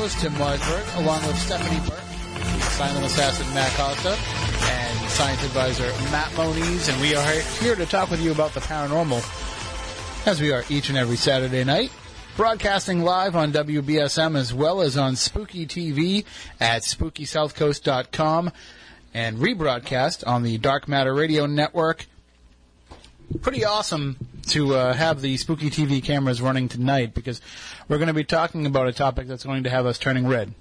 Tim Weisberg, along with Stephanie Burke, silent assassin Matt Costa, and science advisor Matt Moniz, and we are here to talk with you about the paranormal, as we are each and every Saturday night. Broadcasting live on WBSM as well as on Spooky TV at SpookySouthCoast.com and rebroadcast on the Dark Matter Radio Network. Pretty awesome to uh, have the Spooky TV cameras running tonight because we're going to be talking about a topic that's going to have us turning red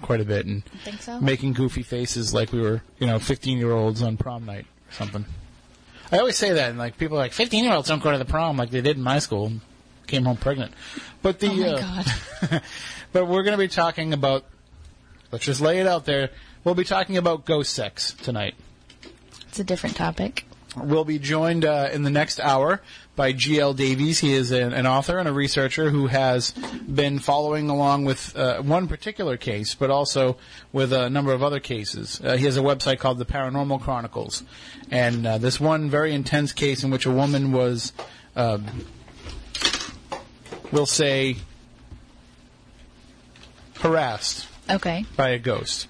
quite a bit and so? making goofy faces like we were, you know, 15 year olds on prom night or something. I always say that, and like people are like 15 year olds don't go to the prom like they did in my school. and Came home pregnant, but the Oh my uh, god. but we're going to be talking about. Let's just lay it out there. We'll be talking about ghost sex tonight. It's a different topic. We'll be joined uh, in the next hour by G.L. Davies. He is an, an author and a researcher who has been following along with uh, one particular case, but also with a number of other cases. Uh, he has a website called The Paranormal Chronicles. And uh, this one very intense case in which a woman was, um, we'll say, harassed Okay. by a ghost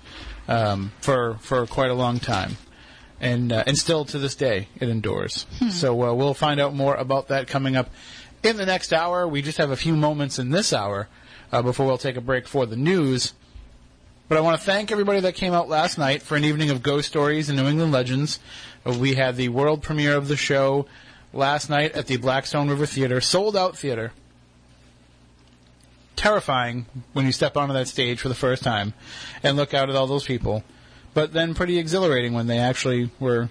um, for for quite a long time, and uh, and still to this day it endures. So uh, we'll find out more about that coming up in the next hour. We just have a few moments in this hour uh, before we'll take a break for the news. But I want to thank everybody that came out last night for an evening of ghost stories and New England legends. We had the world premiere of the show last night at the Blackstone River Theater, sold out theater terrifying when you step onto that stage for the first time and look out at all those people, but then pretty exhilarating when they actually were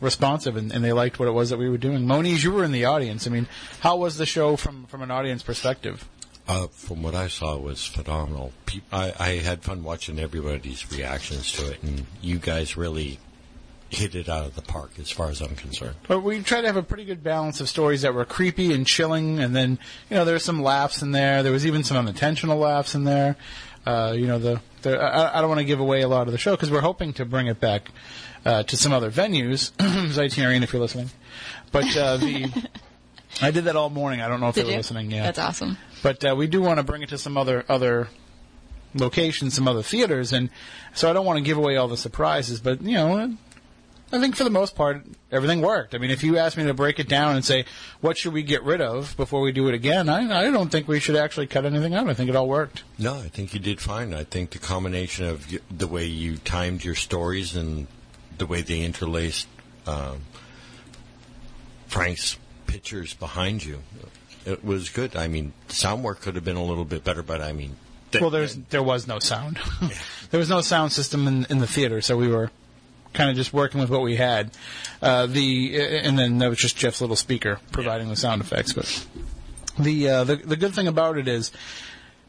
responsive and, and they liked what it was that we were doing. Moniz, you were in the audience. I mean, how was the show from, from an audience perspective? Uh, from what I saw, it was phenomenal. Pe- I, I had fun watching everybody's reactions to it, and you guys really hit it out of the park, as far as I'm concerned. But we tried to have a pretty good balance of stories that were creepy and chilling, and then you know there were some laughs in there. There was even some unintentional laughs in there. Uh, you know the, the I, I don't want to give away a lot of the show because we're hoping to bring it back uh, to some other venues. Zeitarian, if you're listening, but uh, the I did that all morning. I don't know if Did they were you? listening. Yeah, That's awesome. but uh, we do want to bring it to some other other locations, some other theaters, and so I don't want to give away all the surprises. But you know, I think for the most part, everything worked. I mean, if you asked me to break it down and say what should we get rid of before we do it again, I, I don't think we should actually cut anything out. I think it all worked. No, I think you did fine. I think the combination of the way you timed your stories and the way they interlaced um, Frank's pictures behind you, it was good. I mean, sound work could have been a little bit better, but I mean, th- Well, there's there was no sound. there was no sound system in, in the theater, so we were kind of just working with what we had. Uh, the and then that was just Jeff's little speaker providing the sound effects. But the uh, the the good thing about it is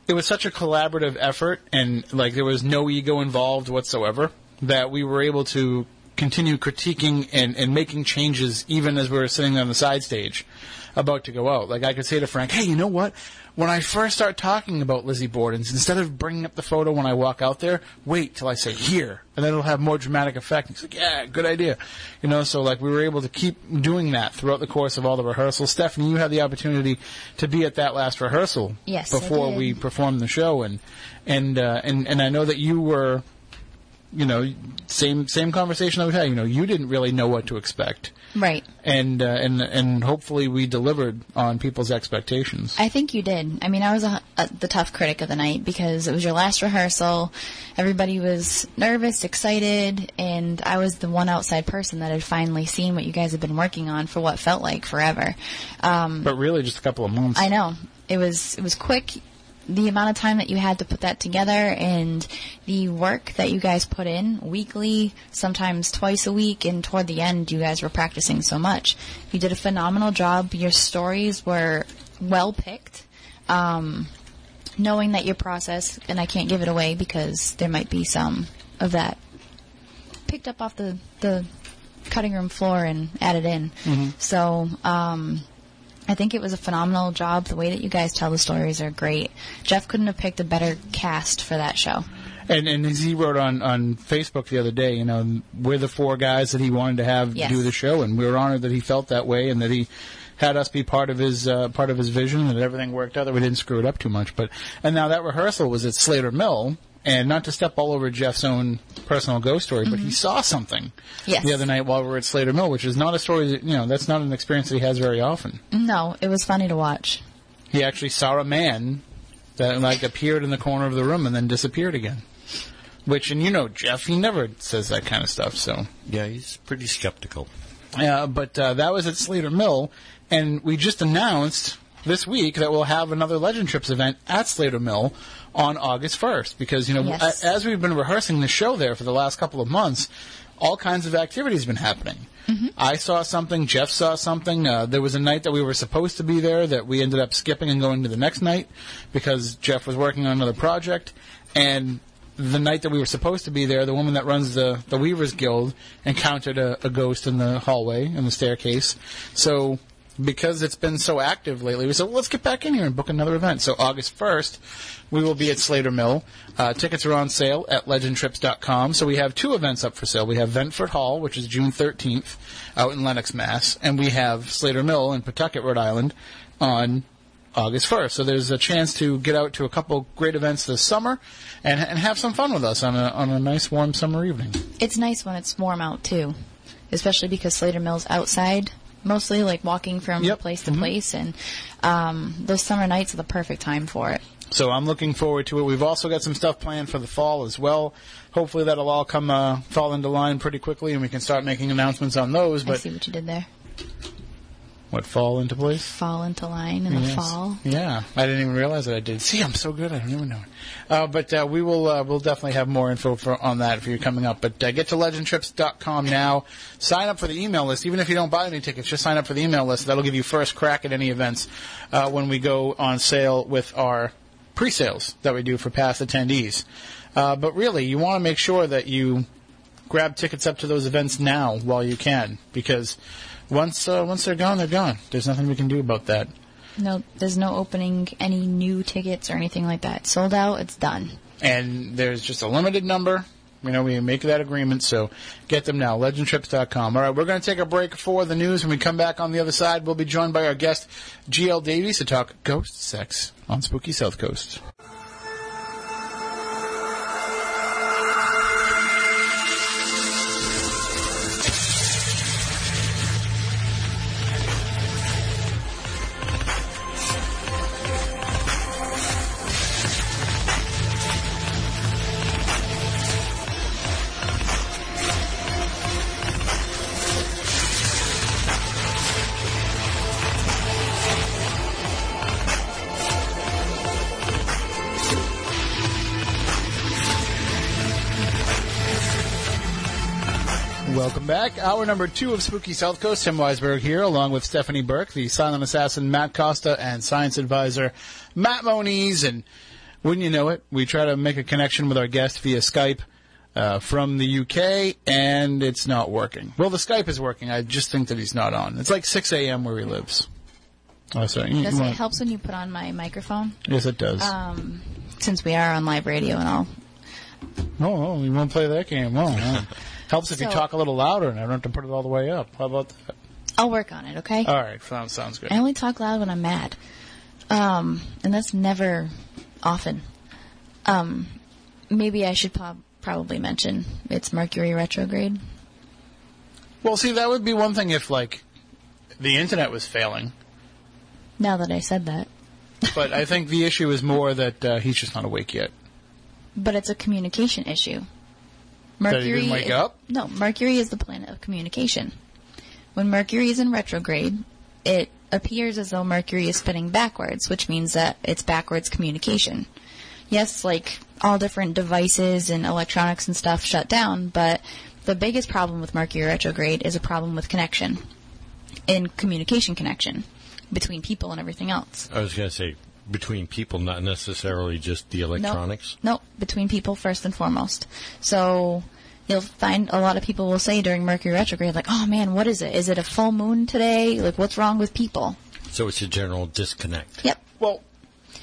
it was such a collaborative effort, and like there was no ego involved whatsoever that we were able to continue critiquing and, and making changes even as we were sitting on the side stage about to go out. Like I could say to Frank, hey, you know what? When I first start talking about Lizzie Borden's, instead of bringing up the photo when I walk out there, wait till I say here, and then it'll have more dramatic effect. And he's like, yeah, good idea. You know, so like we were able to keep doing that throughout the course of all the rehearsals. Stephanie, you had the opportunity to be at that last rehearsal Yes, before we performed the show, and and uh, and and I know that you were you know, same same conversation that we've had. You know, you didn't really know what to expect, Right. and uh, and and hopefully we delivered on people's expectations. I think you did. I mean, I was a, a, the tough critic of the night because it was your last rehearsal. Everybody was nervous, excited, and I was the one outside person that had finally seen what you guys had been working on for what felt like forever. Um, but really, just a couple of months. I know it was it was quick. The amount of time that you had to put that together and the work that you guys put in weekly, sometimes twice a week, and toward the end, you guys were practicing so much. You did a phenomenal job. Your stories were well picked. Um, knowing that your process, and I can't give it away because there might be some of that picked up off the, the cutting room floor and added in. So, um, I think it was a phenomenal job. The way that you guys tell the stories are great. Jeff couldn't have picked a better cast for that show. And and as he wrote on, on Facebook the other day, you know, we're the four guys that he wanted to have Yes. do the show, and we were honored that he felt that way and that he had us be part of his uh, part of his vision, and that everything worked out, that we didn't screw it up too much. But and now that rehearsal was at Slater Mill, and not to step all over Jeff's own personal ghost story, but he saw something Mm-hmm. Yes. the other night while we were at Slater Mill, which is not a story that you know that's not an experience that he has very often. No, it was funny to watch. He actually saw a man that like appeared in the corner of the room and then disappeared again. Which, and you know, Jeff, he never says that kind of stuff. So, Yeah, he's pretty skeptical. uh, but uh, that was at Slater Mill, and we just announced this week that we'll have another Legend Trips event at Slater Mill on August 1st because you know Yes. as we've been rehearsing the show there for the last couple of months, all kinds of activities have been happening. I saw something. Jeff saw something. Uh, there was a night that we were supposed to be there that we ended up skipping and going to the next night because Jeff was working on another project. And the night that we were supposed to be there, the woman that runs the the Weavers Guild encountered a, a ghost in the hallway in the staircase. So because it's been so active lately, we said, well, let's get back in here and book another event. So August 1st, we will be at Slater Mill. Uh, tickets are on sale at legendtrips.com. So we have two events up for sale. We have Ventfort Hall, which is June 13th out in Lenox, Mass. And we have Slater Mill in Pawtucket, Rhode Island on August 1st. So there's a chance to get out to a couple great events this summer and, and have some fun with us on a, on a nice warm summer evening. It's nice when it's warm out too, especially because Slater Mill's outside, mostly like walking from Yep. place to place, and um, those summer nights are the perfect time for it. So I'm looking forward to it. We've also got some stuff planned for the fall as well. Hopefully that'll all come uh, fall into line pretty quickly, and we can start making announcements on those. I But see what you did there. What fall into place? Fall into line in the fall. Yeah, I didn't even realize that I did. See, I'm so good. I don't even know. Uh, but uh, we will. Uh, we'll definitely have more info for, on that for you're coming up. But uh, get to legendtrips.com now. Sign up for the email list. Even if you don't buy any tickets, just sign up for the email list. That'll give you first crack at any events uh, when we go on sale with our pre-sales that we do for past attendees. Uh, but really, you want to make sure that you grab tickets up to those events now while you can, because once uh, once they're gone, they're gone. There's nothing we can do about that. No, there's no opening any new tickets or anything like that. Sold out. It's done. and there's just a limited number. You know, we make that agreement, so get them now. LegendTrips.com. All right, we're going to take a break for the news. When we come back on the other side, we'll be joined by our guest, GL Davies, to talk ghost sex on Spooky South Coast. Welcome back. Hour number two of Spooky South Coast. Tim Weisberg here, along with Stephanie Burke, the silent assassin Matt Costa, and science advisor Matt Moniz. And wouldn't you know it, we try to make a connection with our guest via Skype uh, from the UK, and it's not working. Well, the Skype is working. I just think that he's not on. It's like 6 a.m. where he lives. Oh, sorry. You- Does it helps when you put on my microphone? Yes, it does. Um, since we are on live radio and all. oh, oh, you won't play that game. Oh, oh. Helps if you talk a little louder, and I don't have to put it all the way up. How about that? I'll work on it. Okay. All right, sounds sounds good. I only talk loud when I'm mad. Um, and that's never often. Um, maybe I should prob- probably mention it's Mercury retrograde. Well, see, that would be one thing if like the internet was failing, Now that I said that. but I think the issue is more that uh, he's just not awake yet. But it's a communication issue. That he didn't wake up? No, Mercury is the planet of communication. When Mercury is in retrograde, it appears as though Mercury is spinning backwards, which means that it's backwards communication. Yes, like all different devices and electronics and stuff shut down, but the biggest problem with Mercury retrograde is a problem with connection, in communication connection between people and everything else. I was going to say between people, not necessarily just the electronics. No, nope, between people first and foremost. So you'll find a lot of people will say during Mercury retrograde, like, "Oh man, what is it? Is it a full moon today? Like, what's wrong with people?" So it's a general disconnect. Yep, Well,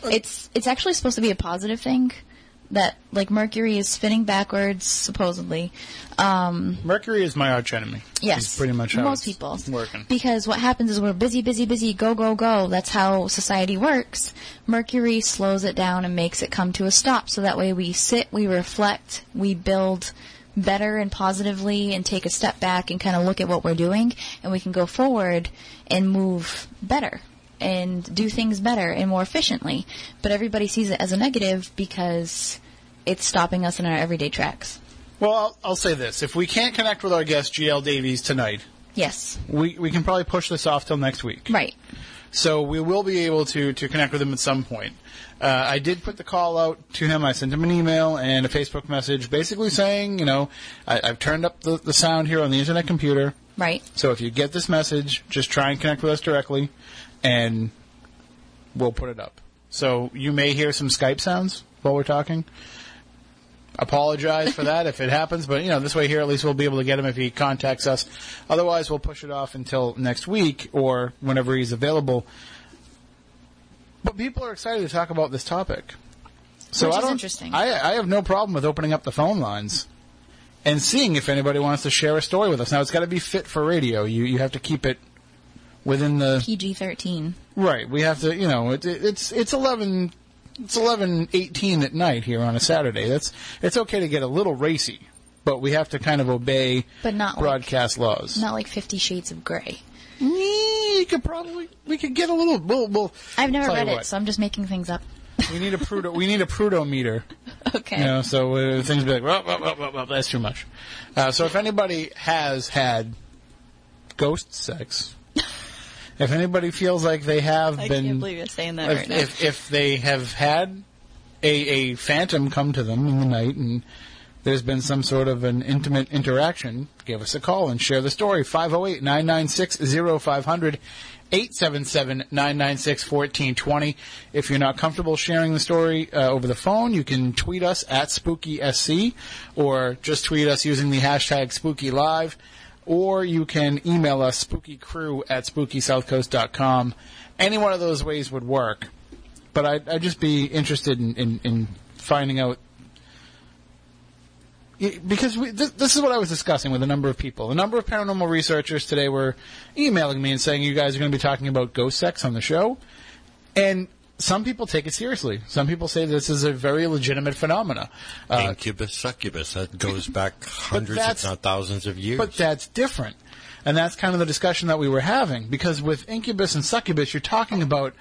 uh, it's it's actually supposed to be a positive thing, that like Mercury is spinning backwards, supposedly. Um, Mercury is my arch enemy. Yes, It's pretty much how most people working. Because what happens is we're busy, busy, busy, go, go, go. That's how society works. Mercury slows it down and makes it come to a stop. So that way we sit, we reflect, we build better and positively, and take a step back and kind of look at what we're doing, and we can go forward and move better and do things better and more efficiently. But everybody sees it as a negative because it's stopping us in our everyday tracks. Well, I'll, I'll say this: if we can't connect with our guest GL Davies tonight, Yes. we we can probably push this off till next week. Right. So we will be able to to connect with him at some point. Uh, I did put the call out to him. I sent him an email and a Facebook message, basically saying, you know, I, I've turned up the, the sound here on the internet computer. Right. So if you get this message, just try and connect with us directly, and we'll put it up. So you may hear some Skype sounds while we're talking. Apologize for that if it happens, but you know this way here at least we'll be able to get him if he contacts us. Otherwise, we'll push it off until next week or whenever he's available. But people are excited to talk about this topic. So Which I don't, interesting. I, I have no problem with opening up the phone lines and seeing if anybody wants to share a story with us. Now it's got to be fit for radio. You you have to keep it within the PG 13. right. We have to, you know, it, it, it's it's eleven it's eleven eighteen at night here on a Saturday. That's it's okay to get a little racy, but we have to kind of obey But not like- broadcast laws. Not like Fifty Shades of Grey. You could probably we could get a little. We'll, we'll I've never read it, so I'm just making things up. we need a prudo. we need a prudo meter. Okay. You know, so uh, things be like, well, well, well, well, well, that's too much. Uh, so if anybody has had ghost sex, if anybody feels like they have I been, can't believe you're saying that if, right now. if if they have had a a phantom come to them in the night and there's been some sort of an intimate interaction, give us a call and share the story. 508-996-0500. 877-996-1420. If you're not comfortable sharing the story uh, over the phone, you can tweet us at SpookySC or just tweet us using the hashtag SpookyLive or you can email us spookycrew at spookysouthcoast.com. Any one of those ways would work. But I'd, I'd just be interested in, in, in finding out because we, this, this is what I was discussing with a number of people. A number of paranormal researchers today were emailing me and saying you guys are going to be talking about ghost sex on the show, and some people take it seriously. Some people say this is a very legitimate phenomena. Uh, Incubus, succubus. That goes back hundreds, if not thousands of years. But that's different. And that's kind of the discussion that we were having. Because with incubus and succubus, you're talking about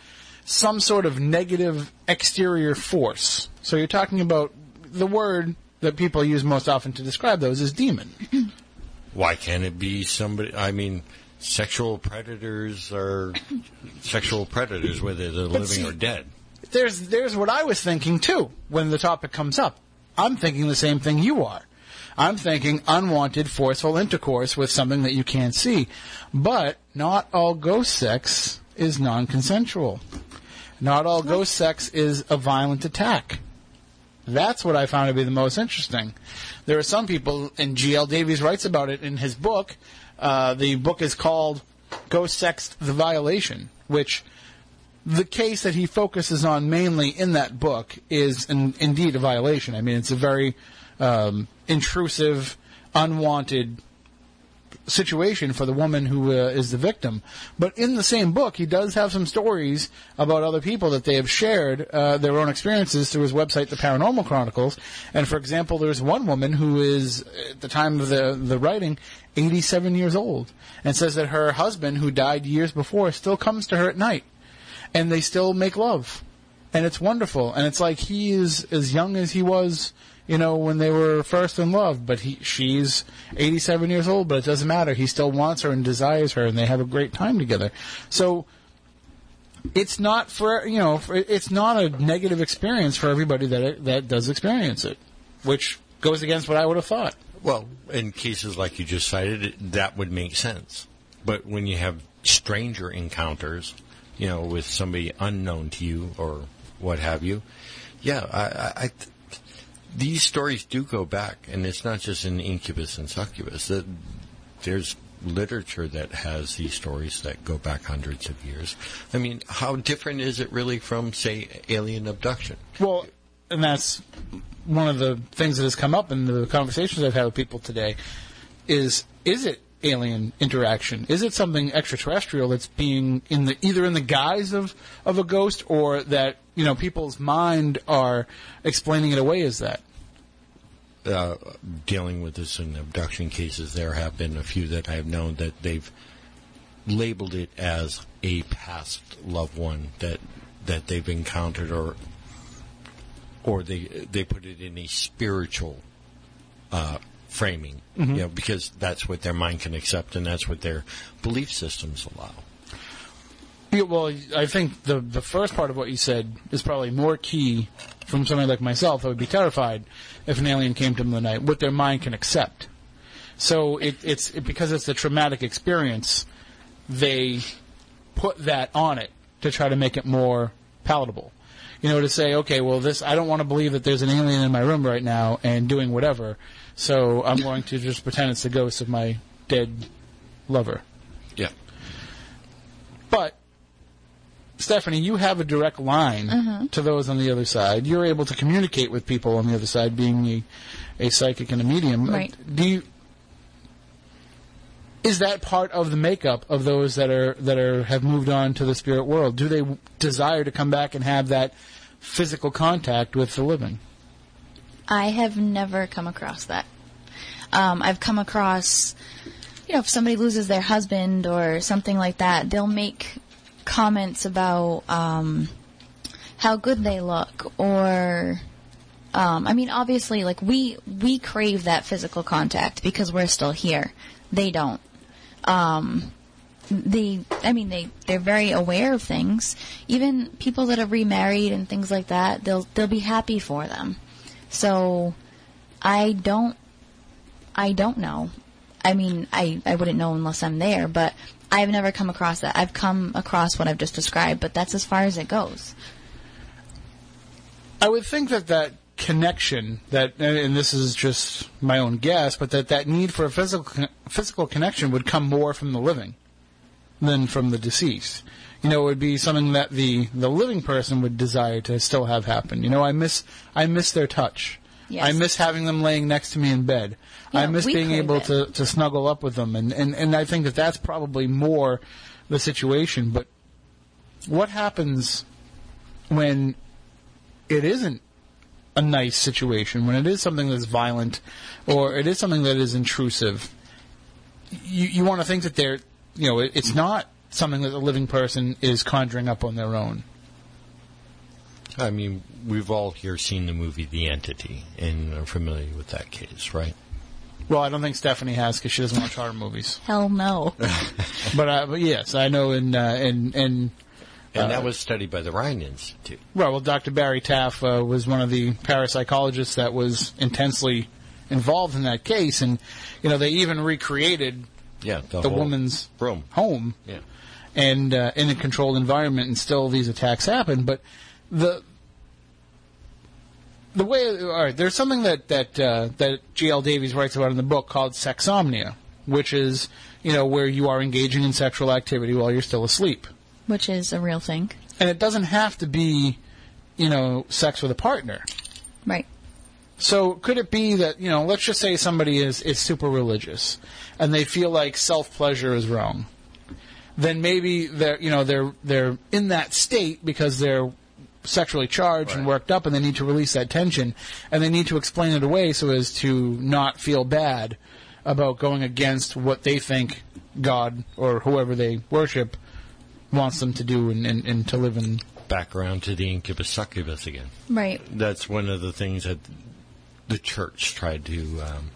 some sort of negative exterior force. So you're talking about the word that people use most often to describe those is demon. Why can't it be somebody? I mean, sexual predators are sexual predators, whether they're living see- or dead. there's there's what I was thinking too when the topic comes up. I'm thinking the same thing you are. I'm thinking unwanted forceful intercourse with something that you can't see. But not all ghost sex is non-consensual. Not all ghost sex is a violent attack. That's what I found to be the most interesting. There are some people, and G.L. Davies writes about it in his book. Uh, the book is called Ghost Sex the Violation, which the case that he focuses on mainly in that book is in, indeed a violation. I mean, it's a very um, intrusive, unwanted situation for the woman who uh, is the victim. But in the same book, he does have some stories about other people that they have shared uh, their own experiences through his website, The Paranormal Chronicles. And for example, there's one woman who is, at the time of the, the writing, 87 years old, and says that her husband, who died years before, still comes to her at night, and they still make love. And it's wonderful. And it's like he is as young as he was you know, when they were first in love, but he, she's 87 years old, but it doesn't matter. He still wants her and desires her, and they have a great time together. So, it's not for, you know, it's not a negative experience for everybody that, that does experience it, which goes against what I would have thought. Well, in cases like you just cited, that would make sense. But when you have stranger encounters, you know, with somebody unknown to you or what have you, yeah, I, I these stories do go back, and it's not just in incubus and succubus. That there's literature that has these stories that go back hundreds of years. I mean, how different is it really from, say, alien abduction? Well, and that's one of the things that has come up in the conversations I've had with people today. Is is it alien interaction? Is it something extraterrestrial that's being in the either in the guise of of a ghost or that you know people's mind are explaining it away as that? uh, dealing with this in abduction cases, there have been a few that I've known that they've labeled it as a past loved one that that they've encountered, or or they they put it in a spiritual uh, framing, you know, because that's what their mind can accept and that's what their belief systems allow. Yeah, well, I think the the first part of what you said is probably more key from somebody like myself that would be terrified if an alien came to them in the night. What their mind can accept. So it, it's it, because it's a traumatic experience, they put that on it to try to make it more palatable. You know, to say, okay, well, this I don't want to believe that there's an alien in my room right now and doing whatever, so I'm going to just pretend it's the ghost of my dead lover. Yeah. But Stephanie, you have a direct line to those on the other side. You're able to communicate with people on the other side, being a, a psychic and a medium. Uh, Right. Do you? Is that part of the makeup of those that are that are have moved on to the spirit world? Do they desire to come back and have that physical contact with the living? I have never come across that. Um, I've come across, you know, if somebody loses their husband or something like that, they'll make comments about um, how good they look, or, um, I mean, obviously, like we we crave that physical contact because we're still here. They don't. Um, they, I mean, they they're very aware of things. Even people that are remarried and things like that, they'll they'll be happy for them. So I don't I don't know. I mean, I, I wouldn't know unless I'm there, but I've never come across that. I've come across what I've just described, but that's as far as it goes. I would think that that connection that and- this is just my own guess but that that need for a physical physical connection would come more from the living than from the deceased you know it would be something that the the living person would desire to still have happen you know i miss i miss their touch Yes. i miss having them laying next to me in bed i miss being able it. to to snuggle up with them and and and i think that that's probably more the situation but what happens when it isn't a nice situation, when it is something that's violent or it is something that is intrusive, you, you want to think that they're, you know, it, it's not something that a living person is conjuring up on their own. I mean, we've all here seen the movie The Entity and are familiar with that case, right? Well, I don't think Stephanie has because she doesn't watch horror movies. Hell no. But, uh, but yes, I know in uh, in in And Uh, that was studied by the Rhine Institute. Well, well, Dr. Barry Taff uh, was one of the parapsychologists that was intensely involved in that case, and you know they even recreated Yeah, the, the woman's room. home Yeah. and uh, in a controlled environment, and still these attacks happen. But the the way, all right, there's something that that uh, that G.L. Davies writes about in the book called sexsomnia, which is you know where you are engaging in sexual activity while you're still asleep, Which is a real thing. and it doesn't have to be you know sex with a partner. Right. So could it be that you know, let's just say somebody is is super religious, and they feel like self pleasure is wrong. Then maybe they're you know they're they're in that state because they're sexually charged and worked up, and they need to release that tension, and they need to explain it away so as to not feel bad about going against what they think God or whoever they worship wants them to do and, and, and to live in. Back around to the incubus succubus again. Right. That's one of the things that the church tried to um,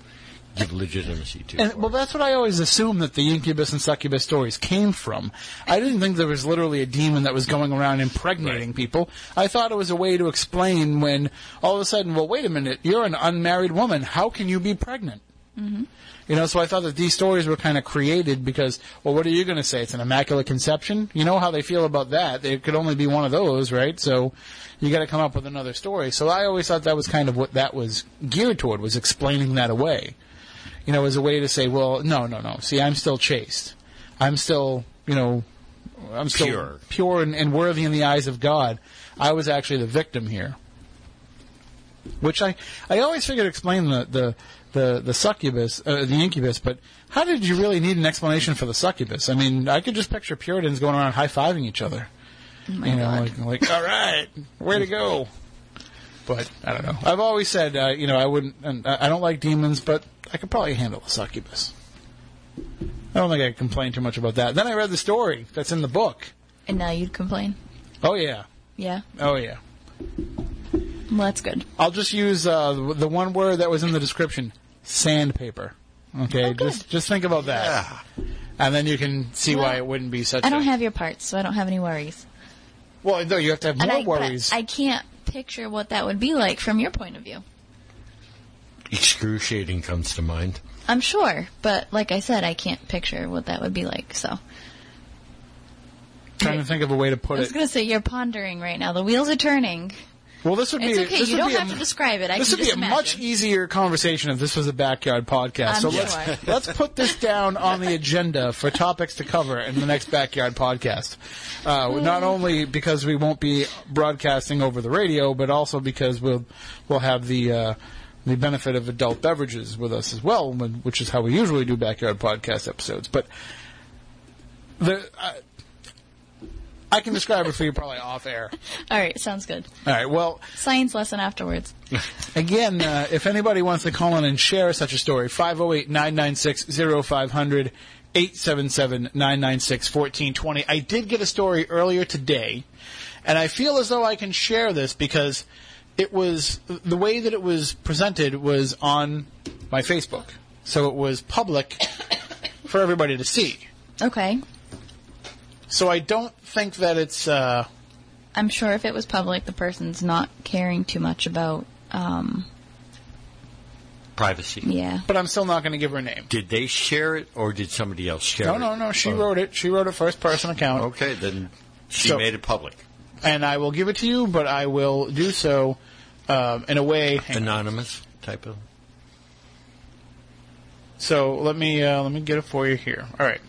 give legitimacy to. And well, that's what I always assumed that the incubus and succubus stories came from. I didn't think there was literally a demon that was going around impregnating Right. people. I thought it was a way to explain when all of a sudden, well, wait a minute, you're an unmarried woman. How can you be pregnant? Mm-hmm. You know, so I thought that these stories were kind of created because, well, what are you going to say? It's an immaculate conception. You know how they feel about that. There could only be one of those, right? So you got to come up with another story. So I always thought that was kind of what that was geared toward, was explaining that away you know, as a way to say, well, no, no, no. See, I'm still chaste. I'm still, you know, I'm still Pure. pure and, and worthy in the eyes of God. I was actually the victim here. which I I always figured explain the the the, the succubus, uh, the incubus, but how did you really need an explanation for the succubus? I mean, I could just picture Puritans going around high fiving each other. Oh you know, like, like all right, way to go. But I don't know. I've always said, uh, you know, I wouldn't. And I I don't like demons, but I could probably handle a succubus. I don't think I complain too much about that. Then I read the story that's in the book. And now you'd complain? Oh yeah, Yeah. oh yeah. Well, that's good. I'll just use uh, the one word that was in the description: sandpaper. Okay, Oh, just just think about that, and then you can see why it wouldn't be such. I don't a, have your parts, so I don't have any worries. Well, no, you have to have more I, worries. I can't picture what that would be like from your point of view. Excruciating comes to mind. I'm sure, but like I said, I can't picture what that would be like. So trying to think of a way to put it. I was going to say you're pondering right now. The wheels are turning. Well, this would be. It's okay. This You don't have a, to describe it. I This would be a imagine. much easier conversation if this was a backyard podcast. I'm so sure. let's let's put this down on the agenda for topics to cover in the next backyard podcast. Uh, not only because we won't be broadcasting over the radio, but also because we'll we'll have the uh, the benefit of adult beverages with us as well, which is how we usually do backyard podcast episodes. But the. Uh, I can describe it for you probably off air. All right, sounds good. All right. Well, Science lesson afterwards. Again, uh, if anybody wants to call in and share such a story, 508-996-0500, 877-996-1420. I did get a story earlier today, and I feel as though I can share this because it was, the way that it was presented was on my Facebook. So it was public for everybody to see. Okay. So I don't think that it's, uh, I'm sure if it was public, the person's not caring too much about. Um, Privacy. yeah. but I'm still not going to give her a name. Did they share it or did somebody else share No, it? no, no. She Oh. wrote it. She wrote a first person account. Okay, then she So- made it public. and I will give it to you, but I will do so um, in a way. hang on. Anonymous type of. So let me uh, let me get it for you here. All right,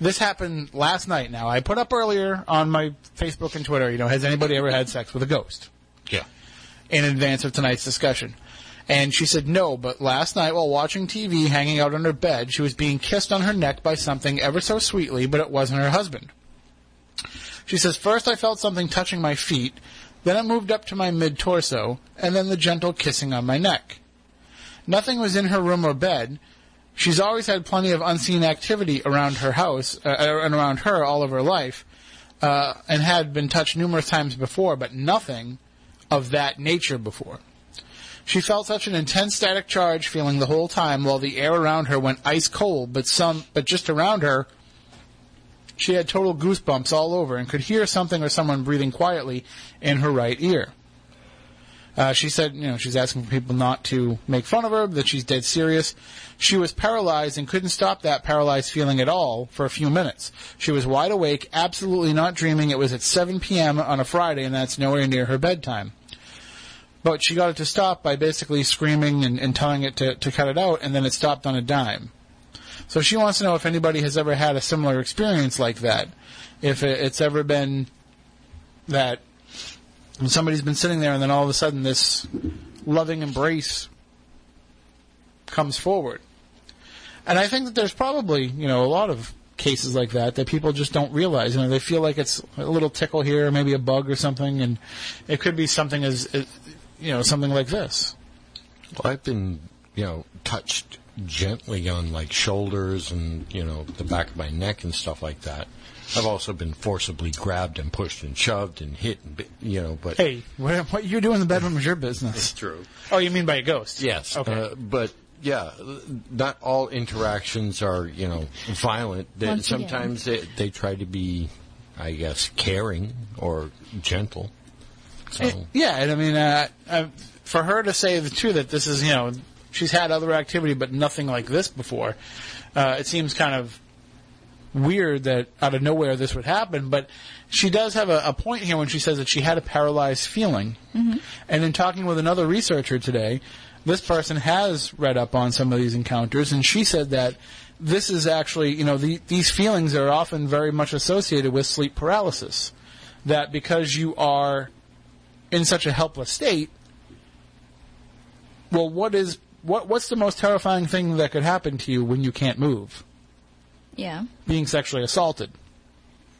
this happened last night. Now I put up earlier on my Facebook and Twitter. You know, has anybody ever had sex with a ghost? Yeah. In advance of tonight's discussion. And she said no, but last night while watching TV, hanging out on her bed, she was being kissed on her neck by something ever so sweetly, but it wasn't her husband. She says, First I felt something touching my feet, then it moved up to my mid torso, and then the gentle kissing on my neck. Nothing was in her room or bed. She's always had plenty of unseen activity around her house uh, and around her all of her life, uh, and had been touched numerous times before, but nothing of that nature before. She felt such an intense static charge feeling the whole time while the air around her went ice cold, but some but just around her she had total goosebumps all over and could hear something or someone breathing quietly in her right ear. Uh, she said, you know, she's asking people not to make fun of her, that she's dead serious. She was paralyzed and couldn't stop that paralyzed feeling at all for a few minutes. She was wide awake, absolutely not dreaming. It was at 7 p.m. on a Friday, and that's nowhere near her bedtime. But she got it to stop by basically screaming and, and telling it to, to cut it out, and then it stopped on a dime. So she wants to know if anybody has ever had a similar experience like that. If it's ever been that somebody's been sitting there and then all of a sudden this loving embrace comes forward. And I think that there's probably, you know, a lot of cases like that that people just don't realize. You know, they feel like it's a little tickle here, maybe a bug or something, and it could be something as, you know, something like this. Well, I've been, you know, touched gently on like shoulders and you know the back of my neck and stuff like that. I've also been forcibly grabbed and pushed and shoved and hit, and, you know. But Hey, what, what you do in the bedroom is your business. It's true. Oh, you mean by a ghost? Yes. Okay. Uh, but yeah, not all interactions are you know violent. They, Once again. sometimes they, they try to be, I guess, caring or gentle. So Uh, yeah, and I mean, uh, uh, for her to say the too that this is, you know, she's had other activity but nothing like this before. Uh, it seems kind of weird that out of nowhere this would happen, but she does have a, a point here when she says that she had a paralyzed feeling. And in talking with another researcher today, this person has read up on some of these encounters, and she said that this is actually, you know, the, these feelings are often very much associated with sleep paralysis. That because you are in such a helpless state, well, what is what? What's the most terrifying thing that could happen to you when you can't move? Yeah. Being sexually assaulted.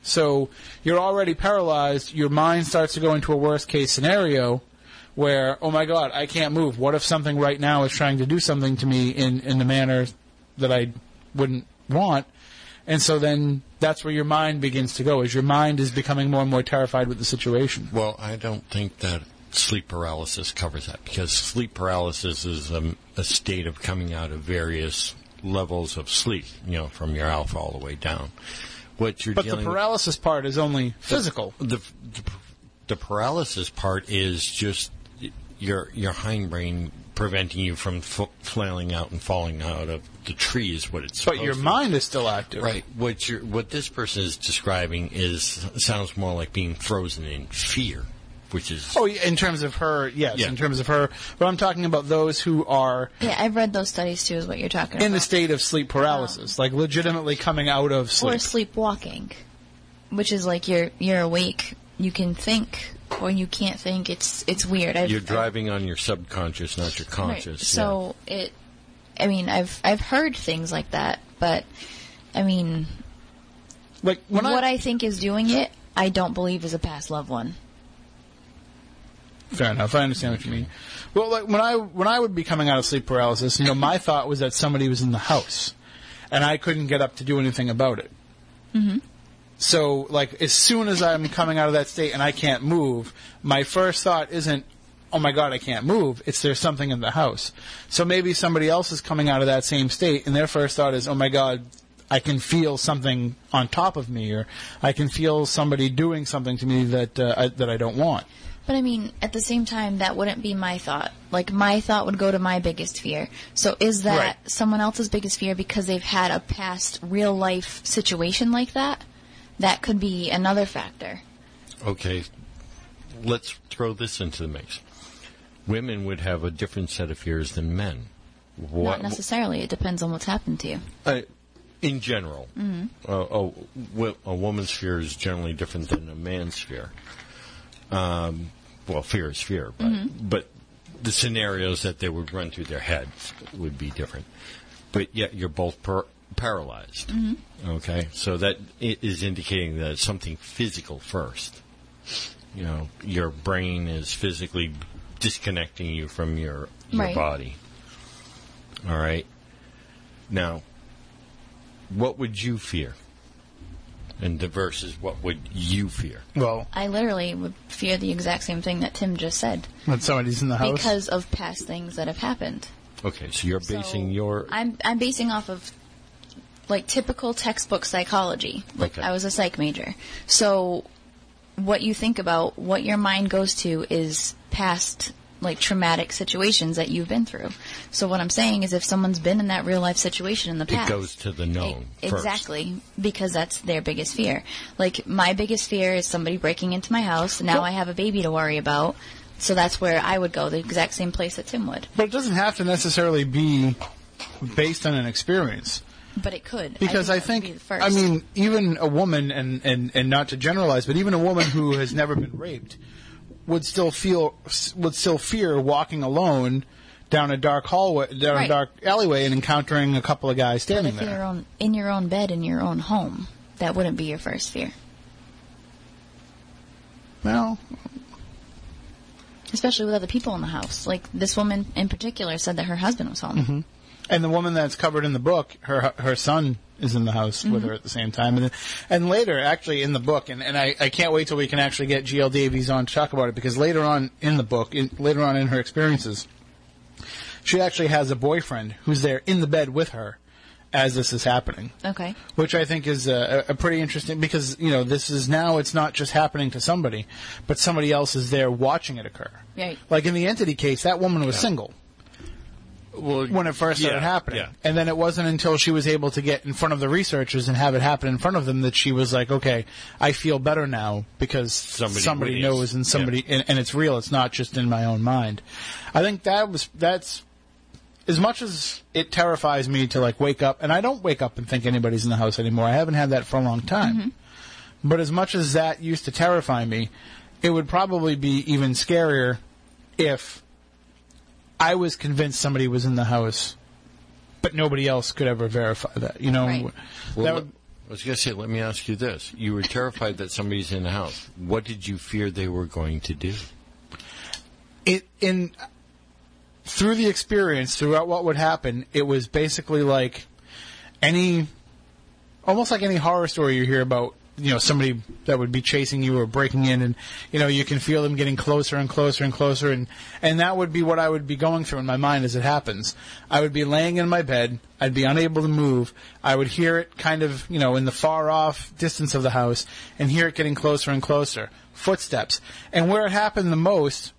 So you're already paralyzed. Your mind starts to go into a worst case scenario where, oh my God, I can't move. What if something right now is trying to do something to me in, in the manner that I wouldn't want? And so then that's where your mind begins to go, as your mind is becoming more and more terrified with the situation. Well, I don't think that sleep paralysis covers that because sleep paralysis is um, a state of coming out of various levels of sleep, you know, from your alpha all the way down. What you're But the dealing with- paralysis part is only physical. the, the the paralysis part is just your your hindbrain preventing you from f- flailing out and falling out of the tree is what it's. But your to. mind is still active. right? What you what this person is describing is sounds more like being frozen in fear, which is Oh, yeah, in terms of her, yes. Yeah. In terms of her, but I'm talking about those who are Yeah, I've read those studies too. Is what you're talking about. in the state of sleep paralysis, oh. like legitimately coming out of sleep. or sleepwalking, which is like you're you're awake, you can think, or you can't think. It's it's weird. I've, you're driving on your subconscious, not your Right. conscious. So it, I mean, I've I've heard things like that, but I mean, like when what I, I think is doing it, I don't believe is a past loved one. Fair enough, I understand what you mean. Well, like when I when I would be coming out of sleep paralysis, you know, my thought was that somebody was in the house, and I couldn't get up to do anything about it. Mm-hmm. So, like, as soon as I'm coming out of that state and I can't move, my first thought isn't, "Oh my God, I can't move." It's there's something in the house. So maybe somebody else is coming out of that same state, and their first thought is, "Oh my God." I can feel something on top of me, or I can feel somebody doing something to me that uh, I, that I don't want. But I mean, at the same time, that wouldn't be my thought. Like my thought would go to my biggest fear. So is that Right. someone else's biggest fear because they've had a past real life situation like that? That could be another factor. Okay, let's throw this into the mix. Women would have a different set of fears than men. What, Not necessarily. It depends on what's happened to you. uh, in general, uh, a, a woman's fear is generally different than a man's fear. Um, well, fear is fear, but, mm-hmm. but the scenarios that they would run through their heads would be different. But yet, you're both per- paralyzed. Mm-hmm. Okay, so that is indicating that it's something physical first. You know, your brain is physically disconnecting you from your your Right. body. All right. Now, what would you fear? And the versus what would you fear? Well, I literally would fear the exact same thing that Tim just said when somebody's in the house. because of past things that have happened. Okay, so you're basing So, your I'm I'm basing off of like typical textbook psychology. Like Okay. I was a psych major. So what you think about, what your mind goes to is past like traumatic situations that you've been through. So what I'm saying is if someone's been in that real life situation in the past, it goes to the known first. Exactly, because that's their biggest fear. Like my biggest fear is somebody breaking into my house. Now Well- I have a baby to worry about. So that's where I would go, the exact same place that Tim would. But it doesn't have to necessarily be based on an experience. But it could. Because I that would be think, the first. I mean, even a woman, and, and, and not to generalize, but even a woman who has never been raped would still feel, would still fear walking alone down a dark hallway, down a dark alleyway and encountering a couple of guys But standing if you're there. in your own bed in your own home, that wouldn't be your first fear. Well, Especially with other people in the house. Like this woman in particular said that her husband was home. Mm-hmm. and the woman that's covered in the book, her her son is in the house with Mm-hmm. her at the same time, and then, and later, actually in the book, and, and I, I can't wait till we can actually get GL Davies on to talk about it because later on in the book, in, later on in her experiences, she actually has a boyfriend who's there in the bed with her as this is happening, Okay. which I think is a, a pretty interesting because you know this is now it's not just happening to somebody, but somebody else is there watching it occur. Right. Like in the entity case, that woman was single Well, when it first started yeah, happening. yeah. And then it wasn't until she was able to get in front of the researchers and have it happen in front of them that she was like, okay, I feel better now because Somebody somebody, knows and somebody, and, and it's real. It's not just in my own mind. I think that was, that's, as much as it terrifies me to like wake up, and I don't wake up and think anybody's in the house anymore. I haven't had that for a long time. Mm-hmm. But as much as that used to terrify me, it would probably be even scarier if I was convinced somebody was in the house, but nobody else could ever verify that. You know, Right. Well, that let- would, I was going to say, let me ask you this. You were terrified that somebody's in the house. What did you fear they were going to do? it in through the experience throughout what would happen it was basically like any almost like any horror story you hear about you know somebody that would be chasing you or breaking in and you know you can feel them getting closer and closer and closer and and that would be what I would be going through in my mind as it happens. I would be laying in my bed. I'd be unable to move. I would hear it kind of you know in the far off distance of the house and hear it getting closer and closer. Footsteps. And where it happened the most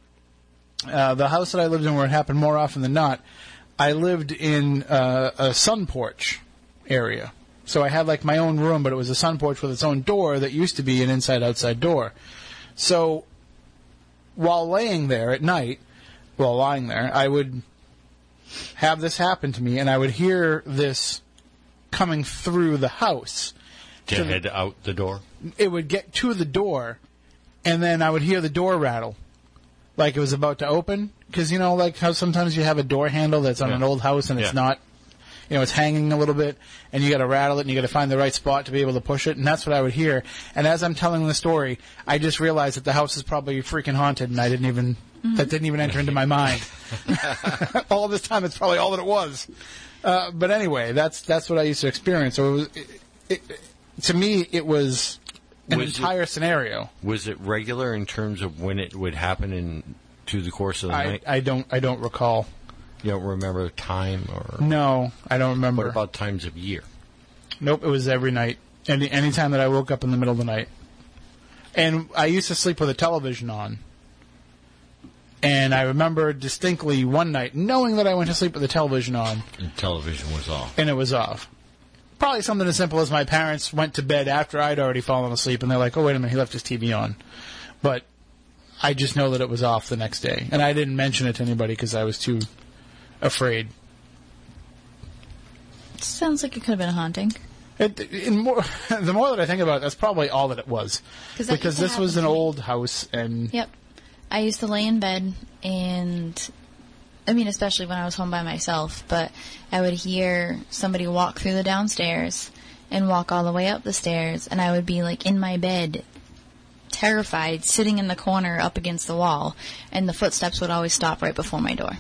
uh, the house that I lived in, where it happened more often than not, I lived in uh, a sun porch area. So I had like my own room, but it was a sun porch with its own door that used to be an inside-outside door. So while laying there at night, while lying there, I would have this happen to me, and I would hear this coming through the house To head out the door? it would get to the door, and then I would hear the door rattle, like it was about to open. Because you know, like how sometimes you have a door handle that's on Yeah. an old house and it's Yeah. not, you know, it's hanging a little bit, and you got to rattle it and you got to find the right spot to be able to push it, and that's what I would hear. And as I'm telling the story, I just realized that the house is probably freaking haunted, and I didn't even that didn't even enter into my mind. all this time, it's probably all that it was. Uh, but anyway, that's that's what I used to experience. So it was, it, it, to me, it was an Was it- entire scenario. Was it regular in terms of when it would happen in through the course of the I, night? I don't I don't recall. You don't remember the time or No, I don't remember. what about times of year? Nope, it was every night. Any any time that I woke up in the middle of the night. And I used to sleep with a television on. And I remember distinctly one night knowing that I went to sleep with the television on And television was off. and it was off. Probably something as simple as my parents went to bed after I'd already fallen asleep and they're like, "Oh wait a minute, he left his TV on." But I just know that it was off the next day, and I didn't mention it to anybody because I was too afraid. Sounds like it could have been a haunting. It, in more, the more that I think about it, that's probably all that it was. that Because this was an happen to me. old house, and Yep. I used to lay in bed and I mean especially when I was home by myself, but I would hear somebody walk through the downstairs and walk all the way up the stairs and I would be like in my bed terrified sitting in the corner up against the wall and the footsteps would always stop right before my door.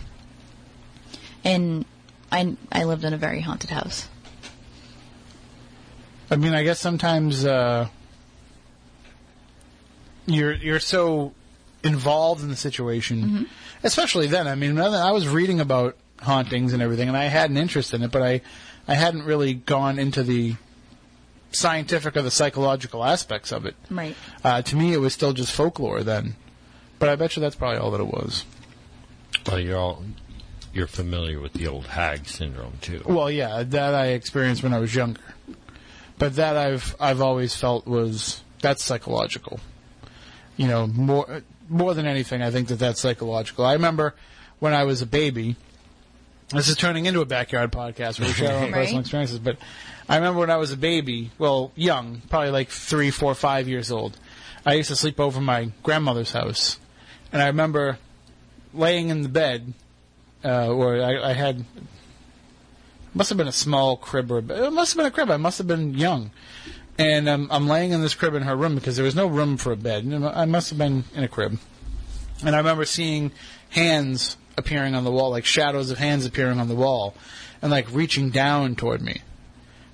And I I lived in a very haunted house. I mean, I guess sometimes uh, you're you're so involved in the situation, especially then. I mean, I was reading about hauntings and everything, and I had an interest in it, but I I hadn't really gone into the scientific or the psychological aspects of it. Right. Uh, to me, it was still just folklore then. But I bet you that's probably all that it was. Well, you're all you're familiar with the old hag syndrome too. Well, yeah, that I experienced when I was younger, but that I've I've always felt was that's psychological. You know, more more than anything, I think that that's psychological. I remember when I was a baby. This is turning into a backyard podcast where we share our own Right. personal experiences. But I remember when I was a baby, well, young, probably like three, four, five years old. I used to sleep over my grandmother's house, and I remember laying in the bed, uh, where I, I had must have been a small crib or it must have been a crib. I must have been young, and um, I'm laying in this crib in her room because there was no room for a bed. I must have been in a crib, and I remember seeing hands appearing on the wall, like shadows of hands appearing on the wall, and like reaching down toward me.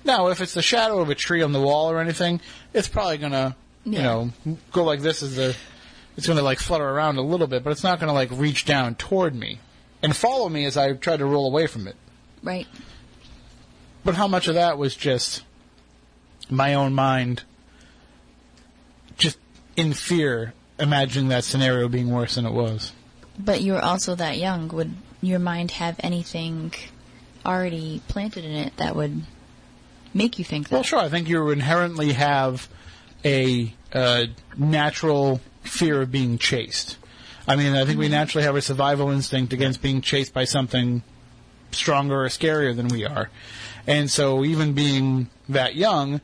Now, if it's the shadow of a tree on the wall or anything, it's probably gonna, you know, go like this as the. It's gonna like flutter around a little bit, but it's not gonna like reach down toward me and follow me as I try to roll away from it. Right. But how much of that was just my own mind, just in fear, imagining that scenario being worse than it was? But you were also that young. Would your mind have anything already planted in it that would make you think that? Well, sure. I think you inherently have a uh, natural fear of being chased. I mean, I think we naturally have a survival instinct against being chased by something stronger or scarier than we are. And so, even being that young,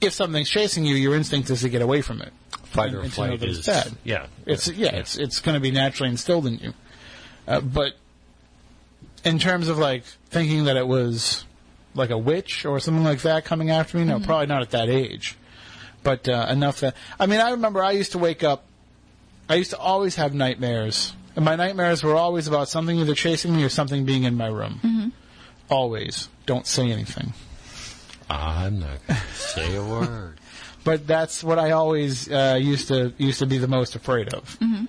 if something's chasing you, your instinct is to get away from it. Fight And- or and flight that it's is bad. yeah. It's yeah, it's it's going to be naturally instilled in you. Uh, but in terms of like thinking that it was like a witch or something like that coming after me, no, probably not at that age. But uh, enough that I mean, I remember I used to wake up. I used to always have nightmares, and my nightmares were always about something either chasing me or something being in my room. Always. Don't say anything. I'm not going to say a word. but that's what I always uh, used to used to be the most afraid of. Mm-hmm.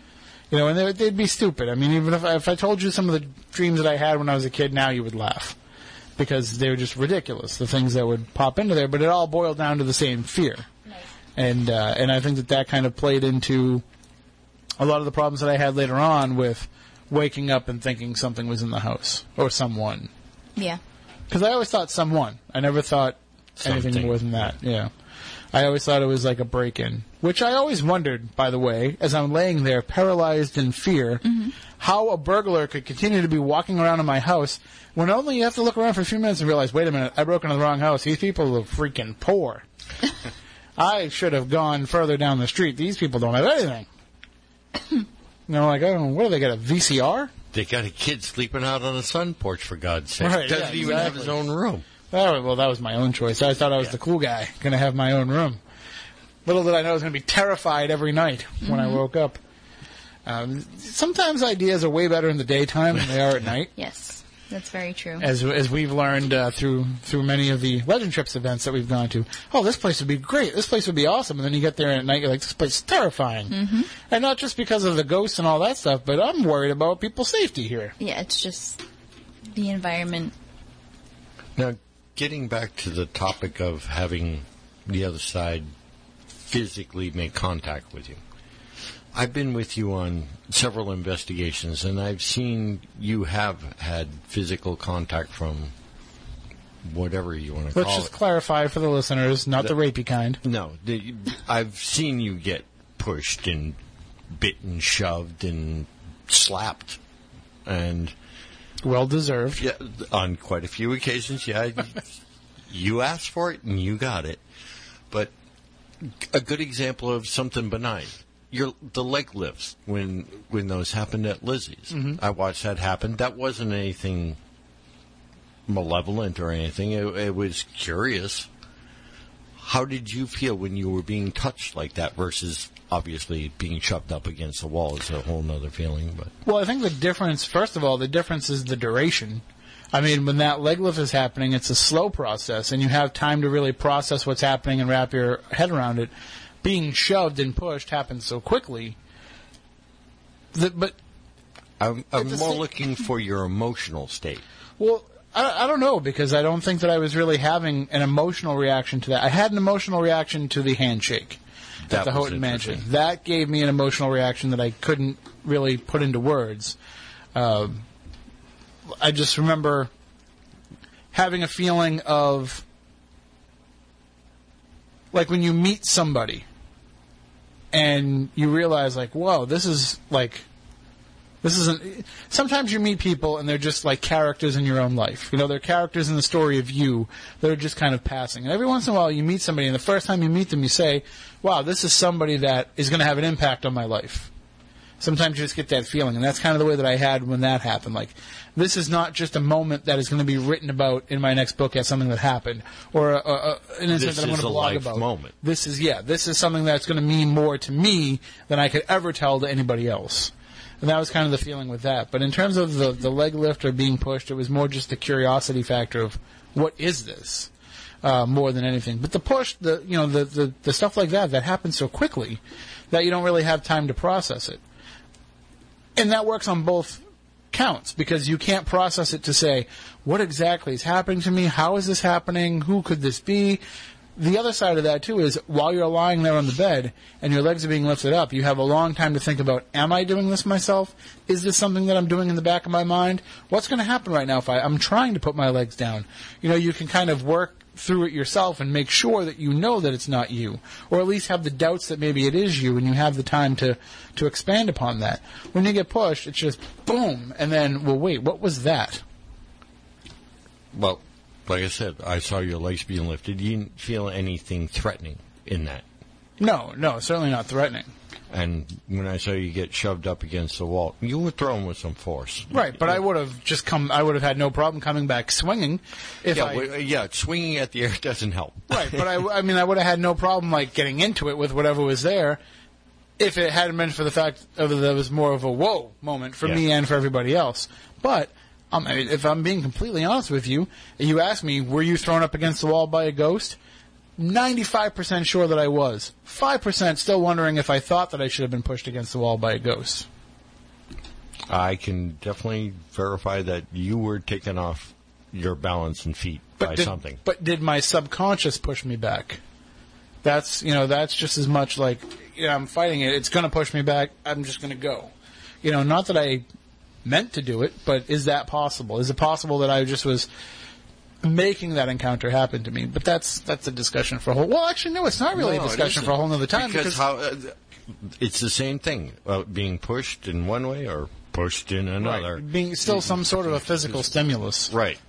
You know, and they, they'd be stupid. I mean, even if I, if I told you some of the dreams that I had when I was a kid, now you would laugh because they were just ridiculous. The things that would pop into there, but it all boiled down to the same fear, and uh, and I think that that kind of played into a lot of the problems that I had later on with waking up and thinking something was in the house or someone. Yeah. Because I always thought someone. I never thought anything more than that. Yeah. I always thought it was like a break in. Which I always wondered, by the way, as I'm laying there paralyzed in fear, mm-hmm. how a burglar could continue to be walking around in my house when only you have to look around for a few minutes and realize, wait a minute, I broke into the wrong house. These people are freaking poor. I should have gone further down the street. These people don't have anything. You know, like, I don't know, what do they got, a VCR? They got a kid sleeping out on a sun porch, for God's sake. Right, Doesn't yeah, even have his own room. Oh, well, that was my own choice. I thought I was the cool guy, going to have my own room. Little did I know I was going to be terrified every night when I woke up. Um, sometimes ideas are way better in the daytime than they are at night, Yes. That's very true. as as we've learned uh, through through many of the Legend Trips events that we've gone to. Oh, this place would be great. This place would be awesome. And then you get there at night, you're like, this place is terrifying. Mm-hmm. And not just because of the ghosts and all that stuff, but I'm worried about people's safety here. Yeah, it's just the environment. Now, getting back to the topic of having the other side physically make contact with you. I've been with you on several investigations, and I've seen you have had physical contact from whatever you want to call it. Let's just clarify for the listeners, not the rapey kind. No, the, I've seen you get pushed and bit and shoved and slapped, and Well deserved. yeah, on quite a few occasions. Yeah, you asked for it and you got it. But a good example of something benign. Your the leg lifts when when those happened at Lizzie's. Mm-hmm. I watched that happen. That wasn't anything malevolent or anything. It, it was curious. How did you feel when you were being touched like that versus obviously being shoved up against the wall is a whole nother feeling, but Well, I think the difference, first of all, the difference is the duration. I mean, when that leg lift is happening, it's a slow process, and you have time to really process what's happening and wrap your head around it. Being shoved and pushed happens so quickly. That, but I'm, I'm more sta- looking for your emotional state. Well, I, I don't know because I don't think that I was really having an emotional reaction to that. I had an emotional reaction to the handshake That at the Houghton Mansion. That gave me an emotional reaction that I couldn't really put into words. Um, I just remember having a feeling of like when you meet somebody and you realize like, whoa, this is like this isn't. Sometimes you meet people and they're just like characters in your own life. You know, they're characters in the story of you that are just kind of passing. And every once in a while, you meet somebody, and the first time you meet them, you say, "Wow, this is somebody that is going to have an impact on my life." Sometimes you just get that feeling, and that's kind of the way that I had when that happened. Like, this is not just a moment that is going to be written about in my next book as something that happened, or a, a, an incident This that I'm going to blog life about. moment. This is yeah, this is something that's going to mean more to me than I could ever tell to anybody else. And that was kind of the feeling with that. But in terms of the, the leg lift or being pushed, it was more just the curiosity factor of what is this, uh, more than anything. But the push, the you know, the, the the stuff like that that happens so quickly that you don't really have time to process it. And that works on both counts because you can't process it to say what exactly is happening to me, how is this happening, who could this be. The other side of that too is while you're lying there on the bed and your legs are being lifted up, you have a long time to think about: Am I doing this myself? Is this something that I'm doing in the back of my mind? What's going to happen right now if I, I'm trying to put my legs down? You know, you can kind of work through it yourself and make sure that you know that it's not you, or at least have the doubts that maybe it is you, and you have the time to to expand upon that. When you get pushed, it's just boom, and then well, wait, what was that? Well, like I said, I saw your legs being lifted. You didn't feel anything threatening in that. No, no, certainly not threatening. And when I say you get shoved up against the wall, you were thrown with some force. Right, but I would have just come. I would have had no problem coming back swinging if Yeah, I. well, yeah, swinging at the air doesn't help. Right, but I, I mean, I would have had no problem like getting into it with whatever was there, if it hadn't been for the fact of that it was more of a whoa moment for Yeah. me and for everybody else. But um, I mean, if I'm being completely honest with you, you ask me, were you thrown up against the wall by a ghost? Ninety-five percent sure that I was. Five percent still wondering if I thought that I should have been pushed against the wall by a ghost. I can definitely verify that you were taken off your balance and feet by did, something. But did my subconscious push me back? That's you know that's just as much like you know, I'm fighting it. It's going to push me back. I'm just going to go. You know, not that I meant to do it, but is that possible? Is it possible that I just was making that encounter happen to me? But that's that's a discussion for a whole. Well, actually, no, it's not really No, a discussion for a whole other time Because, how uh, it's the same thing, uh, being pushed in one way or pushed in another. right, being still some sort of a physical stimulus. Right.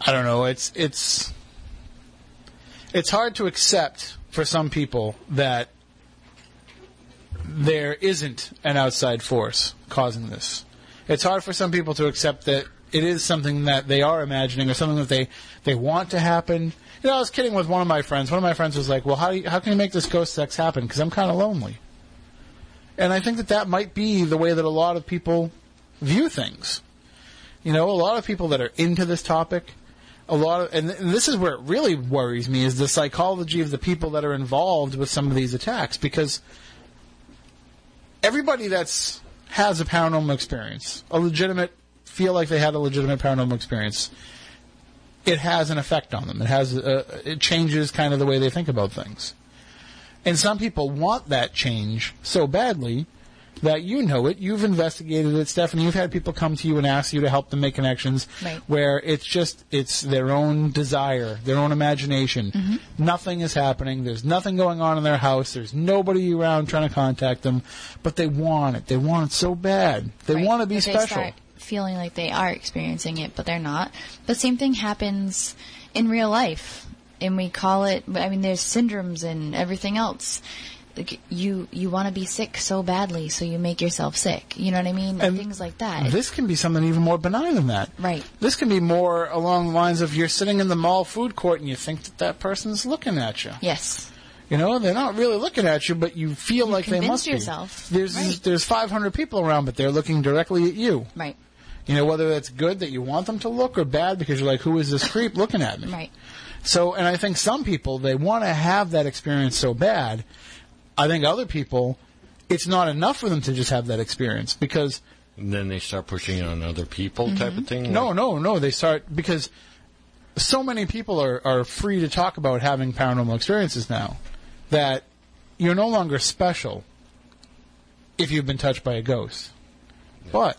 I don't know. It's it's it's hard to accept for some people that there isn't an outside force causing this. It's hard for some people to accept that it is something that they are imagining or something that they they want to happen. You know, I was kidding with one of my friends. One of my friends was like, "Well, how you, how can you make this ghost sex happen? Because I'm kind of lonely." And I think that that might be the way that a lot of people view things. You know, a lot of people that are into this topic, a lot of, and, th- and this is where it really worries me is the psychology of the people that are involved with some of these attacks because everybody that's has a paranormal experience, a legitimate, feel like they had a legitimate paranormal experience, it has an effect on them. It has, uh, it changes kind of the way they think about things. And some people want that change so badly that you know it. You've investigated it, Stephanie. You've had people come to you and ask you to help them make connections Right. where it's just it's their own desire, their own imagination. Nothing is happening. There's nothing going on in their house. There's nobody around trying to contact them, but they want it. They want it so bad. They Right. want to be But special. Feeling like they are experiencing it, but they're not. The same thing happens in real life, and we call it. I mean, there's syndromes and everything else. Like you, you want to be sick so badly, so you make yourself sick. You know what I mean? And Things like that. This can be something even more benign than that. Right. This can be more along the lines of you're sitting in the mall food court and you think that that person's looking at you. yes. You know, they're not really looking at you, but you feel like they must yourself. be. There's Right. there's 500 people around, but they're looking directly at you. Right. You know, whether that's good that you want them to look or bad because you're like, who is this creep looking at me? Right. So, and I think some people they want to have that experience so bad. I think other people, it's not enough for them to just have that experience because And then they start pushing it on other people, type Mm-hmm. of thing. no, no, no. They start because so many people are, are free to talk about having paranormal experiences now that you're no longer special if you've been touched by a ghost. But